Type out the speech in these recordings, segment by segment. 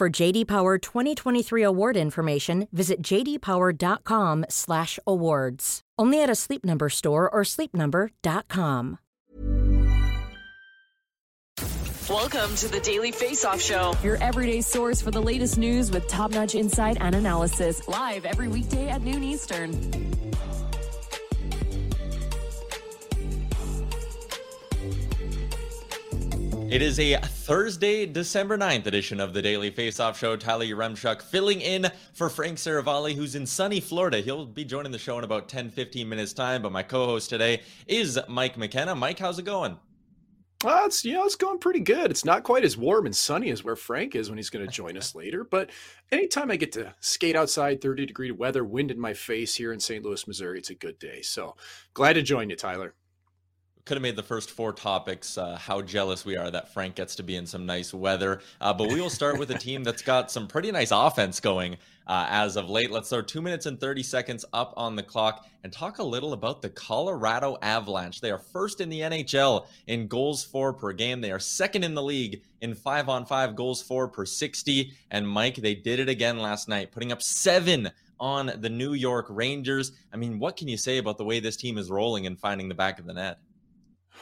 For JD Power 2023 award information, visit jdpower.com/awards. Only at a Sleep Number store or sleepnumber.com. Welcome to the Daily Face Off Show. Your everyday source for the latest news with top notch insight and analysis. Live every weekday at noon Eastern. It is a Thursday, December 9th edition of the Daily Faceoff Show. Tyler Yaremchuk filling in for Frank Seravalli, who's in sunny Florida. He'll be joining the show in about 10 15 minutes' time. But my co host today is Mike McKenna. Mike, how's it going? Uh, it's you know it's going pretty good. It's not quite as warm and sunny as where Frank is when he's going to join us later. But anytime I get to skate outside, 30 degree weather, wind in my face here in St. Louis, Missouri, it's a good day. So glad to join you, Tyler could have made the first four topics uh, how jealous we are that Frank gets to be in some nice weather. Uh, but we will start with a team that's got some pretty nice offense going uh, as of late. Let's throw two minutes and 30 seconds up on the clock and talk a little about the Colorado Avalanche. They are first in the NHL in goals for per game. They are second in the league in five on five goals for per 60. And Mike, they did it again last night, putting up seven on the New York Rangers. I mean, what can you say about the way this team is rolling and finding the back of the net?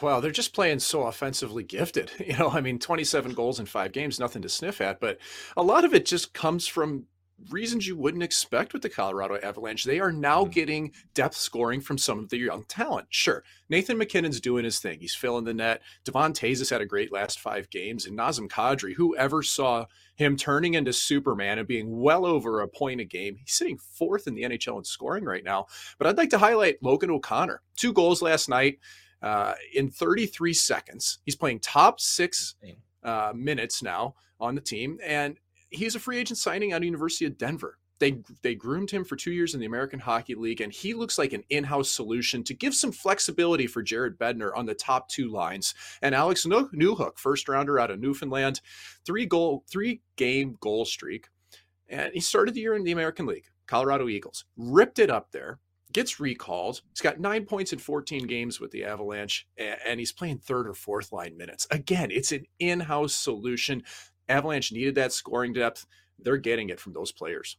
Well, they're just playing so offensively gifted. You know, I mean, 27 goals in five games, nothing to sniff at, but a lot of it just comes from reasons you wouldn't expect with the Colorado Avalanche. They are now mm-hmm. getting depth scoring from some of their young talent. Sure, Nathan MacKinnon's doing his thing. He's filling the net. Devon Toews had a great last five games. And Nazem Kadri, whoever saw him turning into Superman and being well over a point a game, he's sitting fourth in the NHL in scoring right now. But I'd like to highlight Logan O'Connor. Two goals last night uh, in 33 seconds. He's playing top six uh, minutes now on the team, and he's a free agent signing out of University of Denver. They they groomed him for two years in the American Hockey League, and he looks like an in-house solution to give some flexibility for Jared Bednar on the top two lines. And Alex Newhook, first rounder out of Newfoundland, three goal, three game goal streak, and he started the year in the American League. Colorado Eagles ripped it up there gets recalled. He's got nine points in 14 games with the Avalanche, and he's playing third or fourth line minutes. Again, it's an in house solution. Avalanche needed that scoring depth. They're getting it from those players.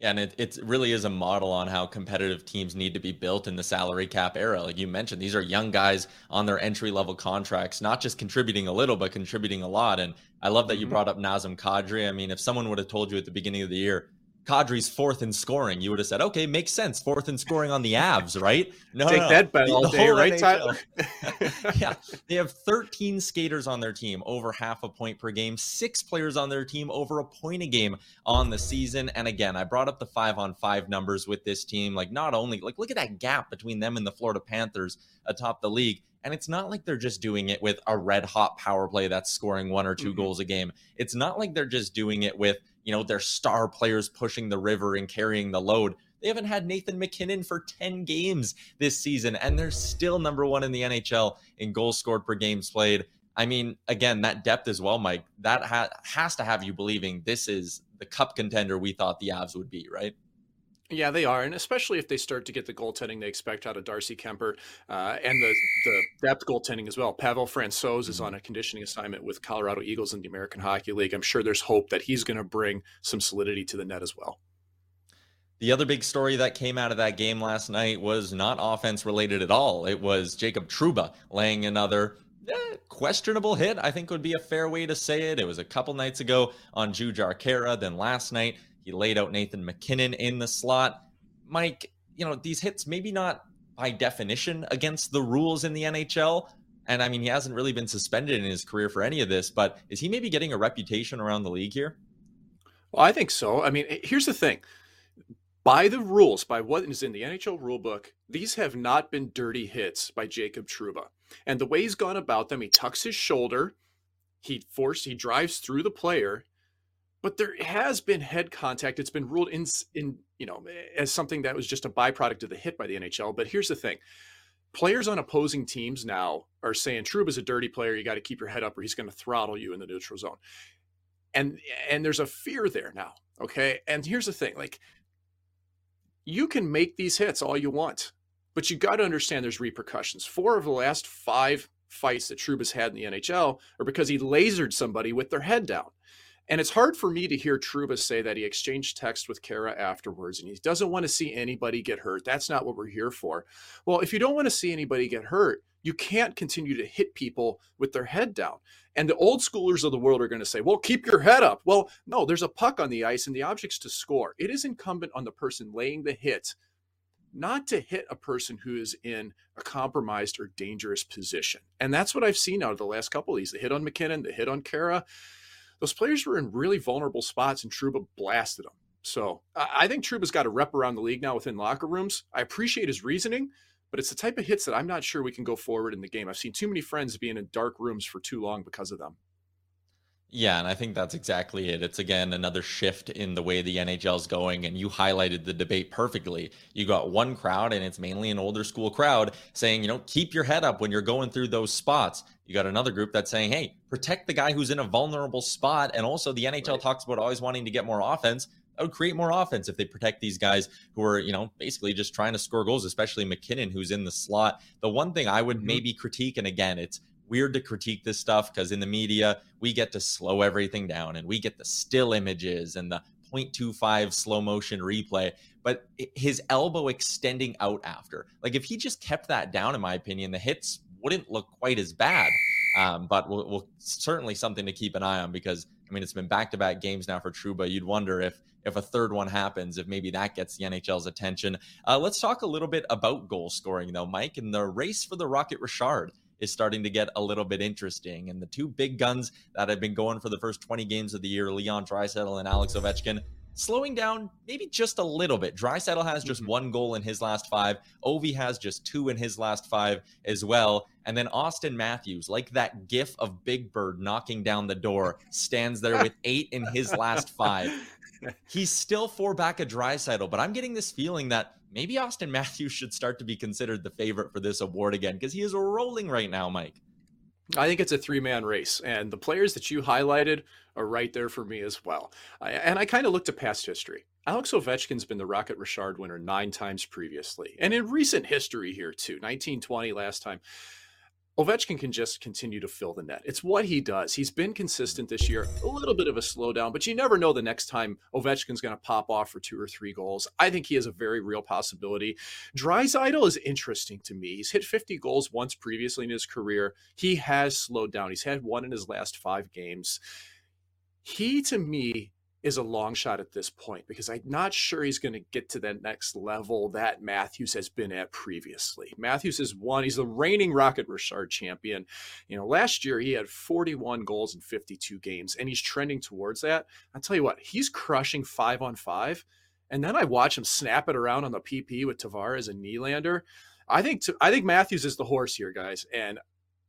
Yeah, and it, it really is a model on how competitive teams need to be built in the salary cap era. Like you mentioned, these are young guys on their entry level contracts, not just contributing a little, but contributing a lot. And I love that you mm-hmm. brought up Nazem Kadri. I mean, if someone would have told you at the beginning of the year, Kadri's fourth in scoring, you would have said, okay, makes sense. Fourth in scoring on the Avs, right? No, take no, that bet all day, right, Tyler? yeah, they have 13 skaters on their team, over half a point per game. Six players on their team, over a point a game on the season. And again, I brought up the five on five numbers with this team. Like, not only like look at that gap between them and the Florida Panthers atop the league. And it's not like they're just doing it with a red hot power play that's scoring one or 2 mm-hmm. goals a game. It's not like they're just doing it with, you know, their star players pushing the river and carrying the load. They haven't had Nathan MacKinnon for 10 games this season, and they're still number one in the NHL in goals scored per games played. I mean, again, that depth as well, Mike, that ha- has to have you believing this is the cup contender we thought the Avs would be, right? Yeah, they are, and especially if they start to get the goaltending they expect out of Darcy Kuemper uh, and the the depth goaltending as well. Pavel Francouz is on mm-hmm. a conditioning assignment with Colorado Eagles in the American Hockey League. I'm sure there's hope that he's going to bring some solidity to the net as well. The other big story that came out of that game last night was not offense related at all. It was Jacob Trouba laying another eh, questionable hit, I think would be a fair way to say it. It was a couple nights ago on Jujhar Khaira, then last night he laid out Nathan MacKinnon in the slot. Mike, you know, these hits maybe not by definition against the rules in the NHL. And I mean, he hasn't really been suspended in his career for any of this, but is he maybe getting a reputation around the league here? Well, I think so. I mean, eh, here's the thing by the rules, by what is in the NHL rulebook, these have not been dirty hits by Jacob Trouba. And the way he's gone about them, he tucks his shoulder, he force he drives through the player, but there has been head contact. It's been ruled in in you know as something that was just a byproduct of the hit by the NHL. But here's the thing: players on opposing teams now are saying is a dirty player. You got to keep your head up, or he's going to throttle you in the neutral zone. And and there's a fear there now. Okay, and here's the thing: like you can make these hits all you want, but you got to understand there's repercussions. Four of the last five fights that Trouba's had in the NHL are because he lasered somebody with their head down. And it's hard for me to hear Trouba say that he exchanged text with Khaira afterwards and he doesn't want to see anybody get hurt. That's not what we're here for. Well, if you don't want to see anybody get hurt, you can't continue to hit people with their head down. And the old schoolers of the world are going to say, well, keep your head up. Well, no, there's a puck on the ice and the object's to score. It is incumbent on the person laying the hit not to hit a person who is in a compromised or dangerous position. And that's what I've seen out of the last couple of these the hit on MacKinnon, the hit on Khaira those players were in really vulnerable spots and Trouba blasted them. So I think Trouba's got a rep around the league now within locker rooms. I appreciate his reasoning, but it's the type of hits that I'm not sure we can go forward in the game. I've seen too many friends being in dark rooms for too long because of them. Yeah, and I think that's exactly it. It's again another shift in the way the NHL is going, and you highlighted the debate perfectly. You got one crowd, and it's mainly an older school crowd, saying, you know, keep your head up when you're going through those spots. You got another group that's saying, hey, protect the guy who's in a vulnerable spot. And also, the NHL right. talks about always wanting to get more offense. That would create more offense if they protect these guys who are, you know, basically just trying to score goals, especially MacKinnon, who's in the slot. The one thing I would mm-hmm. maybe critique, and again, it's weird to critique this stuff because in the media we get to slow everything down and we get the still images and the 0.25 slow motion replay but his elbow extending out after like if he just kept that down in my opinion the hits wouldn't look quite as bad um, but we'll, we'll, certainly something to keep an eye on because I mean it's been back-to-back games now for Trouba. You'd wonder if if a third one happens, if maybe that gets the NHL's attention. Uh, let's talk a little bit about goal scoring though, Mike, and the race for the Rocket Richard is starting to get a little bit interesting. And the two big guns that have been going for the first 20 games of the year, Leon Draisaitl and Alex Ovechkin, slowing down maybe just a little bit. Draisaitl has just mm-hmm. one goal in his last five. Ovi has just two in his last five as well. And then Austin Matthews, like that gif of Big Bird knocking down the door, stands there with eight in his last five. He's still four back of Draisaitl, but I'm getting this feeling that maybe Austin Matthews should start to be considered the favorite for this award again because he is rolling right now, Mike. I think it's a three man race, and the players that you highlighted are right there for me as well. I, and I kind of looked at past history. Alex Ovechkin's been the Rocket Richard winner nine times previously, and in recent history here too. 1920 last time. Ovechkin can just continue to fill the net. It's what he does. He's been consistent this year. A little bit of a slowdown, but you never know the next time Ovechkin's going to pop off for two or three goals. I think he has a very real possibility. Draisaitl is interesting to me. He's hit 50 goals once previously in his career. He has slowed down. He's had one in his last five games. He, to me, is a long shot at this point because I'm not sure he's going to get to the next level that Matthews has been at previously. Matthews is one, he's the reigning Rocket Richard champion. You know, last year he had 41 goals in 52 games, and he's trending towards that. I'll tell you what, he's crushing five on five. And then I watch him snap it around on the PP with Tavares and Nylander. I think I think Matthews is the horse here, guys. And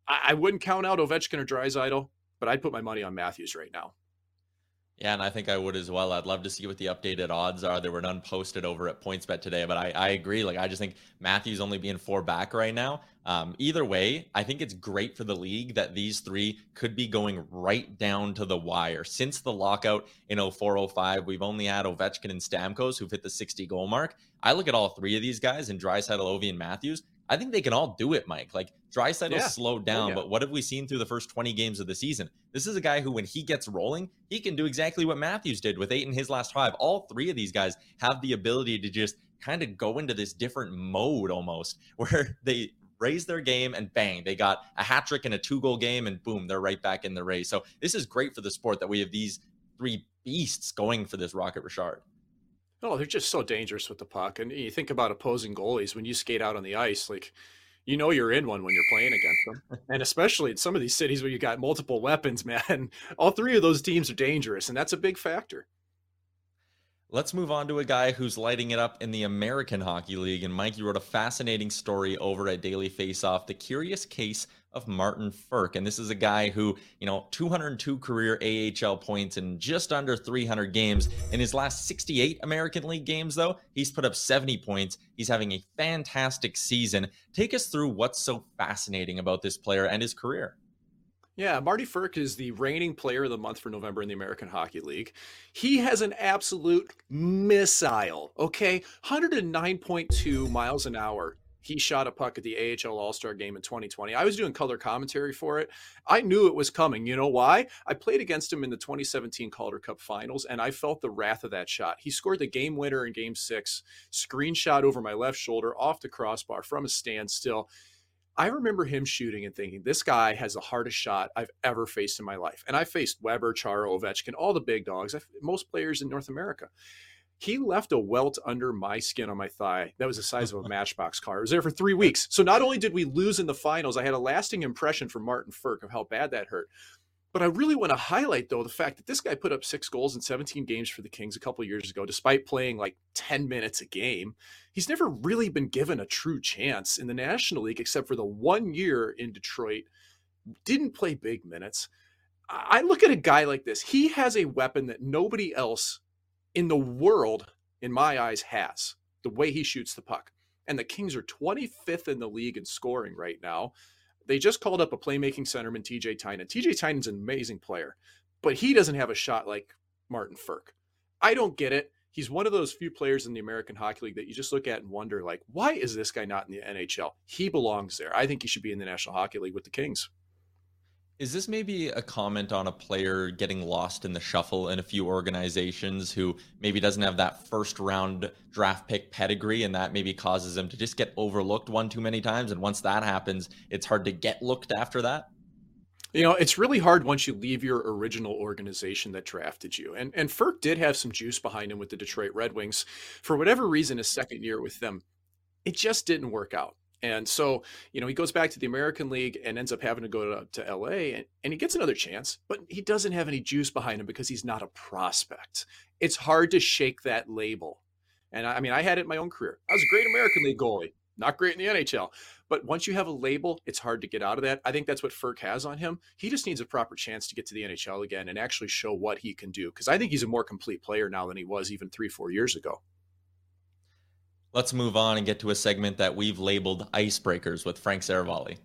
I, I wouldn't count out Ovechkin or Draisaitl, but I'd put my money on Matthews right now. Yeah, and I think I would as well. I'd love to see what the updated odds are. There were none posted over at PointsBet today, but I, I agree. Like, I just think Matthews only being four back right now. Um, either way, I think it's great for the league that these three could be going right down to the wire. Since the lockout in 0405, we've only had Ovechkin and Stamkos who've hit the 60 goal mark. I look at all three of these guys and Draisaitl, Ovi, and Matthews. I think they can all do it, Mike. Like Draisaitl yeah. slowed oh, down, oh, yeah. but what have we seen through the first 20 games of the season? This is a guy who, when he gets rolling, he can do exactly what Matthews did with eight in his last five. All three of these guys have the ability to just kind of go into this different mode almost where they raise their game and bang, they got a hat trick and a two goal game and boom, they're right back in the race. So this is great for the sport that we have these three beasts going for this Rocket Richard. Oh, they're just so dangerous with the puck. And you think about opposing goalies when you skate out on the ice, like you know you're in one when you're playing against them. and especially in some of these cities where you got multiple weapons, man. All three of those teams are dangerous, and that's a big factor. Let's move on to a guy who's lighting it up in the American Hockey League. And Mike, you wrote a fascinating story over at Daily Faceoff, the curious case of Martin Frk. And this is a guy who, you know, 202 career AHL points in just under 300 games. In his last 68 American League games, though, he's put up 70 points. He's having a fantastic season. Take us through what's so fascinating about this player and his career. Yeah, Marty Frk is the reigning player of the month for November in the American Hockey League. He has an absolute missile, okay? 109.2 miles an hour. He shot a puck at the AHL All Star game in 2020. I was doing color commentary for it. I knew it was coming. You know why? I played against him in the 2017 Calder Cup finals, and I felt the wrath of that shot. He scored the game winner in game six, screenshot over my left shoulder off the crossbar from a standstill. I remember him shooting and thinking, this guy has the hardest shot I've ever faced in my life. And I faced Weber, Chara, Ovechkin, all the big dogs, most players in North America. He left a welt under my skin on my thigh that was the size of a matchbox car. It was there for three weeks. So not only did we lose in the finals, I had a lasting impression from Martin Frk of how bad that hurt. But I really want to highlight, though, the fact that this guy put up six goals in 17 games for the Kings a couple years ago, despite playing like 10 minutes a game. He's never really been given a true chance in the National League, except for the one year in Detroit. Didn't play big minutes. I look at a guy like this. He has a weapon that nobody else in the world, in my eyes, has the way he shoots the puck. And the Kings are 25th in the league in scoring right now. They just called up a playmaking centerman, TJ Tynan. TJ Tynan's an amazing player, but he doesn't have a shot like Martin Frk. I don't get it. He's one of those few players in the American Hockey League that you just look at and wonder, like, why is this guy not in the NHL? He belongs there. I think he should be in the National Hockey League with the Kings. Is this maybe a comment on a player getting lost in the shuffle in a few organizations who maybe doesn't have that first round draft pick pedigree and that maybe causes them to just get overlooked one too many times? And once that happens, it's hard to get looked after that? You know, it's really hard once you leave your original organization that drafted you. And and Frk did have some juice behind him with the Detroit Red Wings. For whatever reason, his second year with them, it just didn't work out. And so, you know, he goes back to the American League and ends up having to go to, to LA and, and he gets another chance, but he doesn't have any juice behind him because he's not a prospect. It's hard to shake that label. And I, I mean, I had it in my own career. I was a great American League goalie, not great in the NHL. But once you have a label, it's hard to get out of that. I think that's what Frk has on him. He just needs a proper chance to get to the NHL again and actually show what he can do. Because I think he's a more complete player now than he was even three, four years ago. Let's move on and get to a segment that we've labeled Icebreakers with Frank Seravalli.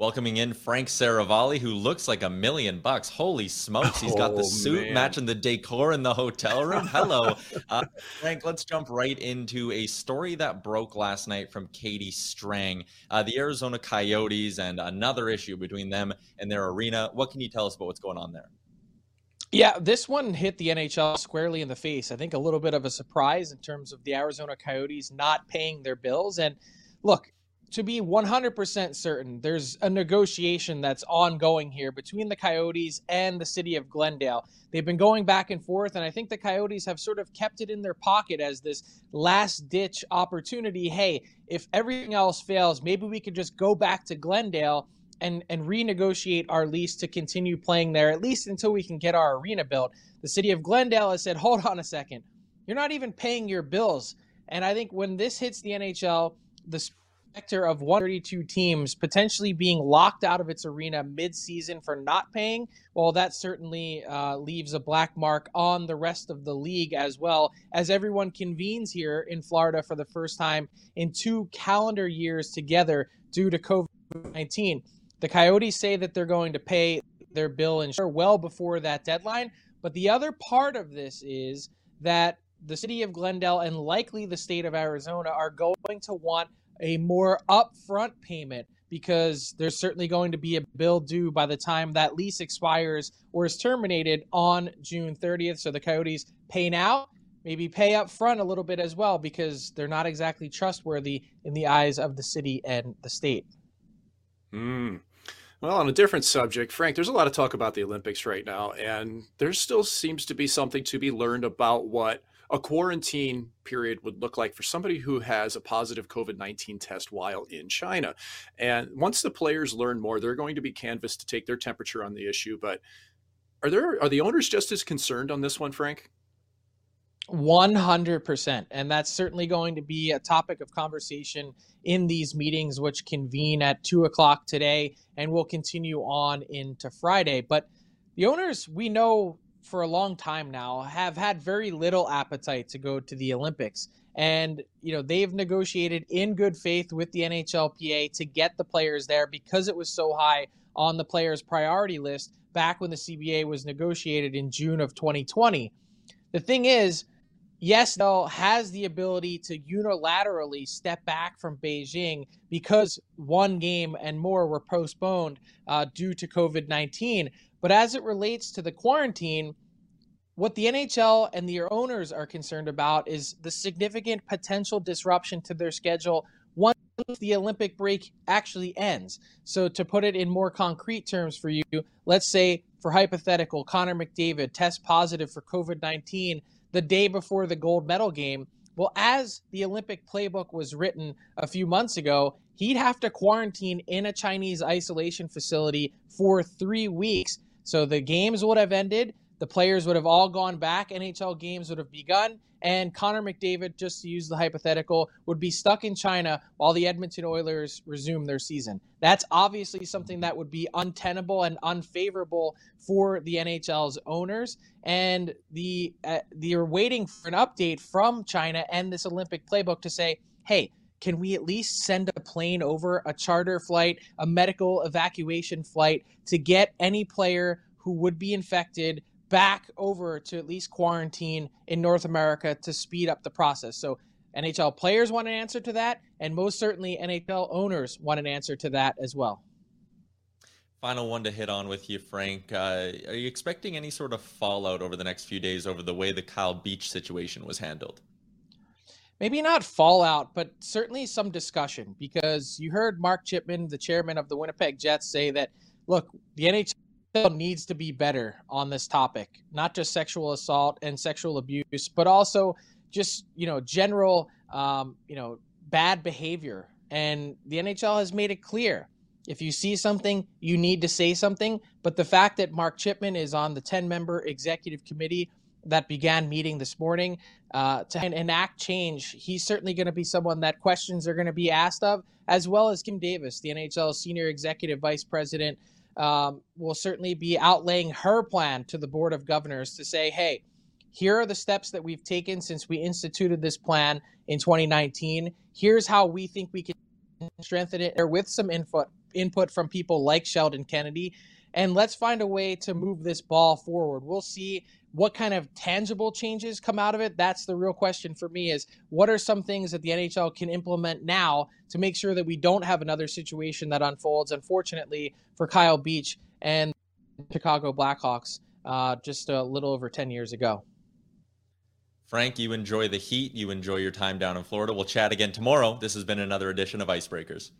Welcoming in Frank Seravalli, who looks like a million bucks. Holy smokes, he's got the oh, suit man. matching the decor in the hotel room. Hello. Uh, Frank, let's jump right into a story that broke last night from Katie Strang. Uh, the Arizona Coyotes and another issue between them and their arena. What can you tell us about what's going on there? Yeah, this one hit the NHL squarely in the face. I think a little bit of a surprise in terms of the Arizona Coyotes not paying their bills. And look, to be 100% certain, there's a negotiation that's ongoing here between the Coyotes and the city of Glendale. They've been going back and forth, and I think the Coyotes have sort of kept it in their pocket as this last ditch opportunity. Hey, if everything else fails, maybe we could just go back to Glendale and, and renegotiate our lease to continue playing there, at least until we can get our arena built. The city of Glendale has said, hold on a second. You're not even paying your bills. And I think when this hits the NHL, the specter of 132 teams potentially being locked out of its arena mid-season for not paying, well, that certainly uh, leaves a black mark on the rest of the league as well as everyone convenes here in Florida for the first time in two calendar years together due to COVID-19. The Coyotes say that they're going to pay their bill and well before that deadline. But the other part of this is that the city of Glendale and likely the state of Arizona are going to want a more upfront payment because there's certainly going to be a bill due by the time that lease expires or is terminated on June 30th. So the Coyotes pay now, maybe pay up front a little bit as well because they're not exactly trustworthy in the eyes of the city and the state. Hmm. Well, on a different subject, Frank, there's a lot of talk about the Olympics right now, and there still seems to be something to be learned about what a quarantine period would look like for somebody who has a positive COVID 19 test while in China. And once the players learn more, they're going to be canvassed to take their temperature on the issue. But are there are the owners just as concerned on this one, Frank? 100%. And that's certainly going to be a topic of conversation in these meetings, which convene at 2 o'clock today and will continue on into Friday. But the owners, we know for a long time now, have had very little appetite to go to the Olympics. And, you know, they've negotiated in good faith with the NHLPA to get the players there because it was so high on the players' priority list back when the CBA was negotiated in June of 2020. The thing is, yes, though, has the ability to unilaterally step back from Beijing because one game and more were postponed uh, due to COVID 19. But as it relates to the quarantine, what the NHL and their owners are concerned about is the significant potential disruption to their schedule once the Olympic break actually ends. So, to put it in more concrete terms for you, let's say, for hypothetical, Connor McDavid tests positive for COVID 19 the day before the gold medal game. Well, as the Olympic playbook was written a few months ago, he'd have to quarantine in a Chinese isolation facility for three weeks. So the games would have ended. The players would have all gone back. NHL games would have begun. And Connor McDavid, just to use the hypothetical, would be stuck in China while the Edmonton Oilers resume their season. That's obviously something that would be untenable and unfavorable for the NHL's owners. And the uh, they're waiting for an update from China and this Olympic playbook to say, hey, can we at least send a plane over, a charter flight, a medical evacuation flight to get any player who would be infected back over to at least quarantine in North America to speed up the process. So NHL players want an answer to that, and most certainly NHL owners want an answer to that as well. Final one to hit on with you, Frank. Uh, are you expecting any sort of fallout over the next few days over the way the Kyle Beach situation was handled? Maybe not fallout, but certainly some discussion because you heard Mark Chipman, the chairman of the Winnipeg Jets, say that, look, the NHL needs to be better on this topic, not just sexual assault and sexual abuse, but also just you know general um, you know bad behavior. And the NHL has made it clear if you see something, you need to say something. But the fact that Mark Chipman is on the 10 member executive committee that began meeting this morning uh, to enact change, he's certainly going to be someone that questions are going to be asked of, as well as Kim Davis, the NHL senior executive vice president um, will certainly be outlaying her plan to the Board of Governors to say, hey, here are the steps that we've taken since we instituted this plan in 2019. Here's how we think we can strengthen it or with some input input from people like Sheldon Kennedy. And let's find a way to move this ball forward. We'll see what kind of tangible changes come out of it that's the real question for me is what are some things that the nhl can implement now to make sure that we don't have another situation that unfolds unfortunately for kyle beach and chicago blackhawks uh, just a little over 10 years ago. Frank, you enjoy the heat. You enjoy your time down in Florida. We'll chat again tomorrow. This has been another edition of Icebreakers.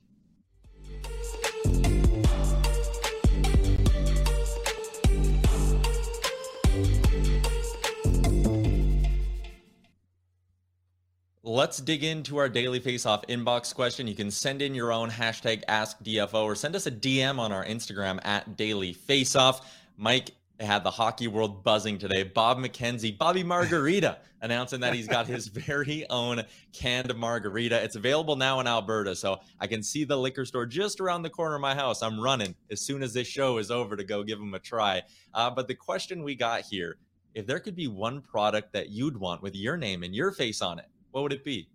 Let's dig into our daily face-off inbox question. You can send in your own hashtag AskDFO or send us a DM on our Instagram at Daily Faceoff. Mike had the hockey world buzzing today. Bob McKenzie, Bobby Margarita, announcing that he's got his very own canned margarita. It's available now in Alberta, so I can see the liquor store just around the corner of my house. I'm running as soon as this show is over to go give them a try. Uh, but the question we got here if there could be one product that you'd want with your name and your face on it, what would it be?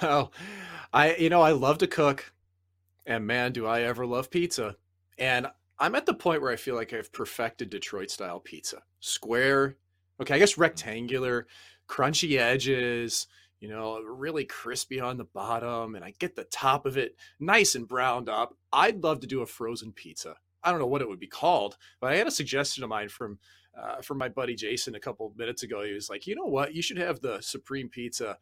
Well, I you know I love to cook, and man, do I ever love pizza. And I'm at the point where I feel like I've perfected Detroit style pizza. Square, okay, I guess rectangular, crunchy edges, you know, really crispy on the bottom, and I get the top of it nice and browned up. I'd love to do a frozen pizza. I don't know what it would be called, but I had a suggestion of mine from uh, from my buddy Jason a couple of minutes ago. He was like, you know what? You should have the Supreme Pizza.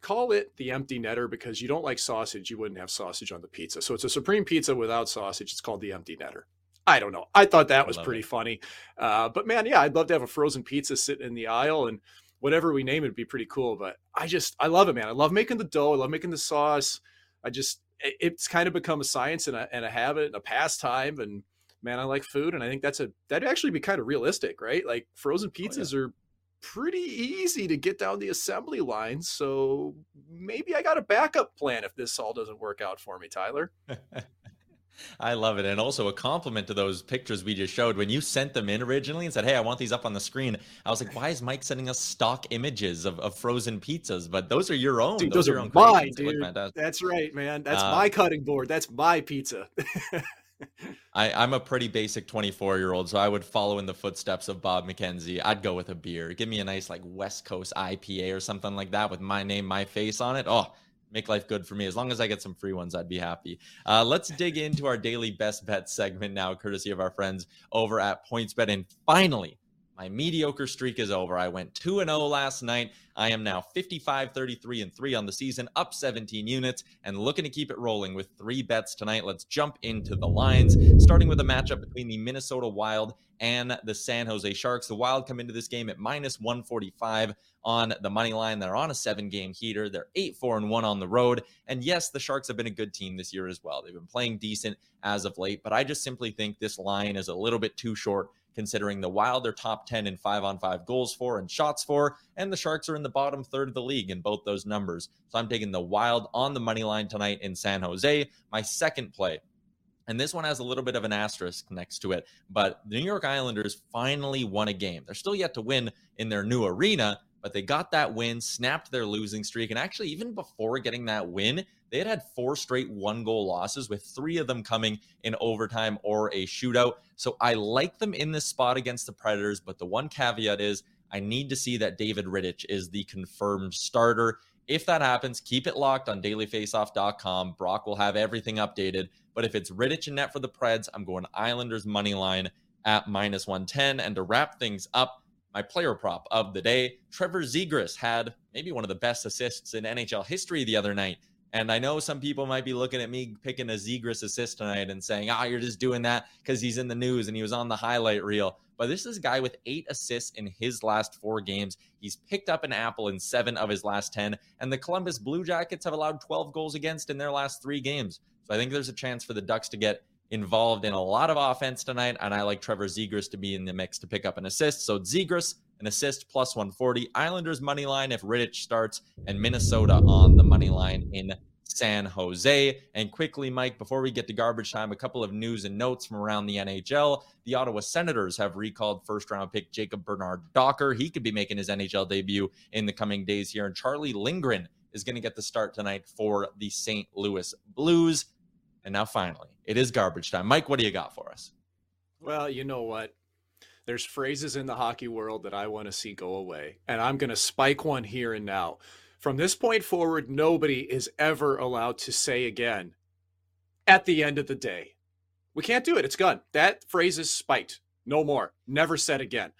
Call it the empty netter because you don't like sausage. You wouldn't have sausage on the pizza. So it's a Supreme Pizza without sausage. It's called the empty netter. I don't know. I thought that was pretty it. funny. Uh, but man, yeah, I'd love to have a frozen pizza sitting in the aisle and whatever we name it would be pretty cool. But I just, I love it, man. I love making the dough. I love making the sauce. I just, it's kind of become a science and a, and a habit and a pastime. And man, I like food, and I think that's a that'd actually be kind of realistic, right? Like frozen pizzas oh, yeah. are pretty easy to get down the assembly line. So maybe I got a backup plan if this all doesn't work out for me, Tyler. I love it. And also a compliment to those pictures we just showed. When you sent them in originally and said, Hey, I want these up on the screen, I was like, Why is Mike sending us stock images of, of frozen pizzas? But those are your own. Dude, those, those, are, are mine, dude. That's right, man. That's uh, my cutting board. That's my pizza. I, I'm a pretty basic 24 year old, so I would follow in the footsteps of Bob McKenzie. I'd go with a beer. Give me a nice like West Coast IPA or something like that with my name, my face on it. Oh, make life good for me. As long as I get some free ones, I'd be happy. Uh, let's dig into our daily best bet segment now, courtesy of our friends over at PointsBet. And finally, my mediocre streak is over. I went 2 and 0 last night. I am now 55, 33, and 3 on the season, up 17 units, and looking to keep it rolling with three bets tonight. Let's jump into the lines, starting with a matchup between the Minnesota Wild and the San Jose Sharks. The Wild come into this game at minus 145 on the money line. They're on a seven game heater. They're 8 4 and 1 on the road. And yes, the Sharks have been a good team this year as well. They've been playing decent as of late, but I just simply think this line is a little bit too short considering the Wild are top 10 in five on five goals for and shots for, and the Sharks are in the bottom third of the league in both those numbers. So I'm taking the Wild on the money line tonight in San Jose. My second play. And this one has a little bit of an asterisk next to it, but the New York Islanders finally won a game. They're still yet to win in their new arena, but they got that win, snapped their losing streak. And actually, even before getting that win, they had had four straight one goal losses, with three of them coming in overtime or a shootout. So I like them in this spot against the Predators, but the one caveat is I need to see that David Rittich is the confirmed starter. If that happens, keep it locked on dailyfaceoff.com. Brock will have everything updated. But if it's Rittich and net for the Preds, I'm going Islanders money line at minus 110. And to wrap things up, my player prop of the day, Trevor Zegras had maybe one of the best assists in NHL history the other night. And I know some people might be looking at me picking a Zegras assist tonight and saying, "Ah, oh, you're just doing that because he's in the news and he was on the highlight reel." But this is a guy with eight assists in his last four games. He's picked up an apple in seven of his last ten, and the Columbus Blue Jackets have allowed 12 goals against in their last three games. So I think there's a chance for the Ducks to get involved in a lot of offense tonight, and I like Trevor Zegras to be in the mix to pick up an assist. So Zegras, an assist plus 140. Islanders money line if Rittich starts, and Minnesota on the money line in San Jose. And quickly, Mike, before we get to garbage time, a couple of news and notes from around the NHL. The Ottawa Senators have recalled first round pick Jacob Bernard Docker. He could be making his NHL debut in the coming days here. And Charlie Lindgren is going to get the start tonight for the St. Louis Blues. And now, finally, it is garbage time. Mike, what do you got for us? Well, you know what? There's phrases in the hockey world that I want to see go away. And I'm going to spike one here and now. From this point forward, nobody is ever allowed to say again, at the end of the day. We can't do it. It's gone. That phrase is spiked. No more. Never said again.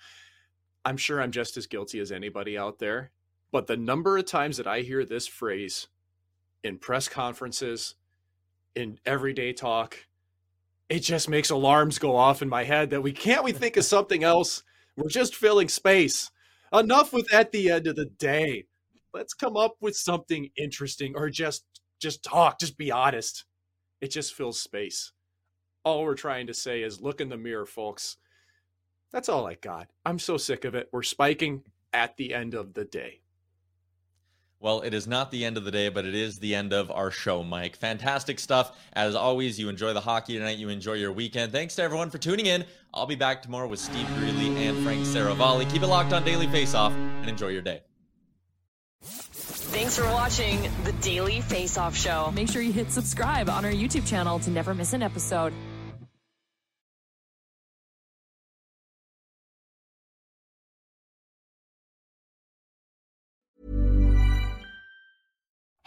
I'm sure I'm just as guilty as anybody out there, but the number of times that I hear this phrase in press conferences, in everyday talk, it just makes alarms go off in my head that we can't we think of something else? We're just filling space. Enough with at the end of the day. Let's come up with something interesting or just just talk, just be honest. It just fills space. All we're trying to say is look in the mirror, folks. That's all I got. I'm so sick of it. We're spiking at the end of the day. Well, it is not the end of the day, but it is the end of our show, Mike. Fantastic stuff. As always, you enjoy the hockey tonight. You enjoy your weekend. Thanks to everyone for tuning in. I'll be back tomorrow with Steve Greeley and Frank Seravalli. Keep it locked on Daily Faceoff and enjoy your day. Thanks for watching the Daily Face Off Show. Make sure you hit subscribe on our YouTube channel to never miss an episode.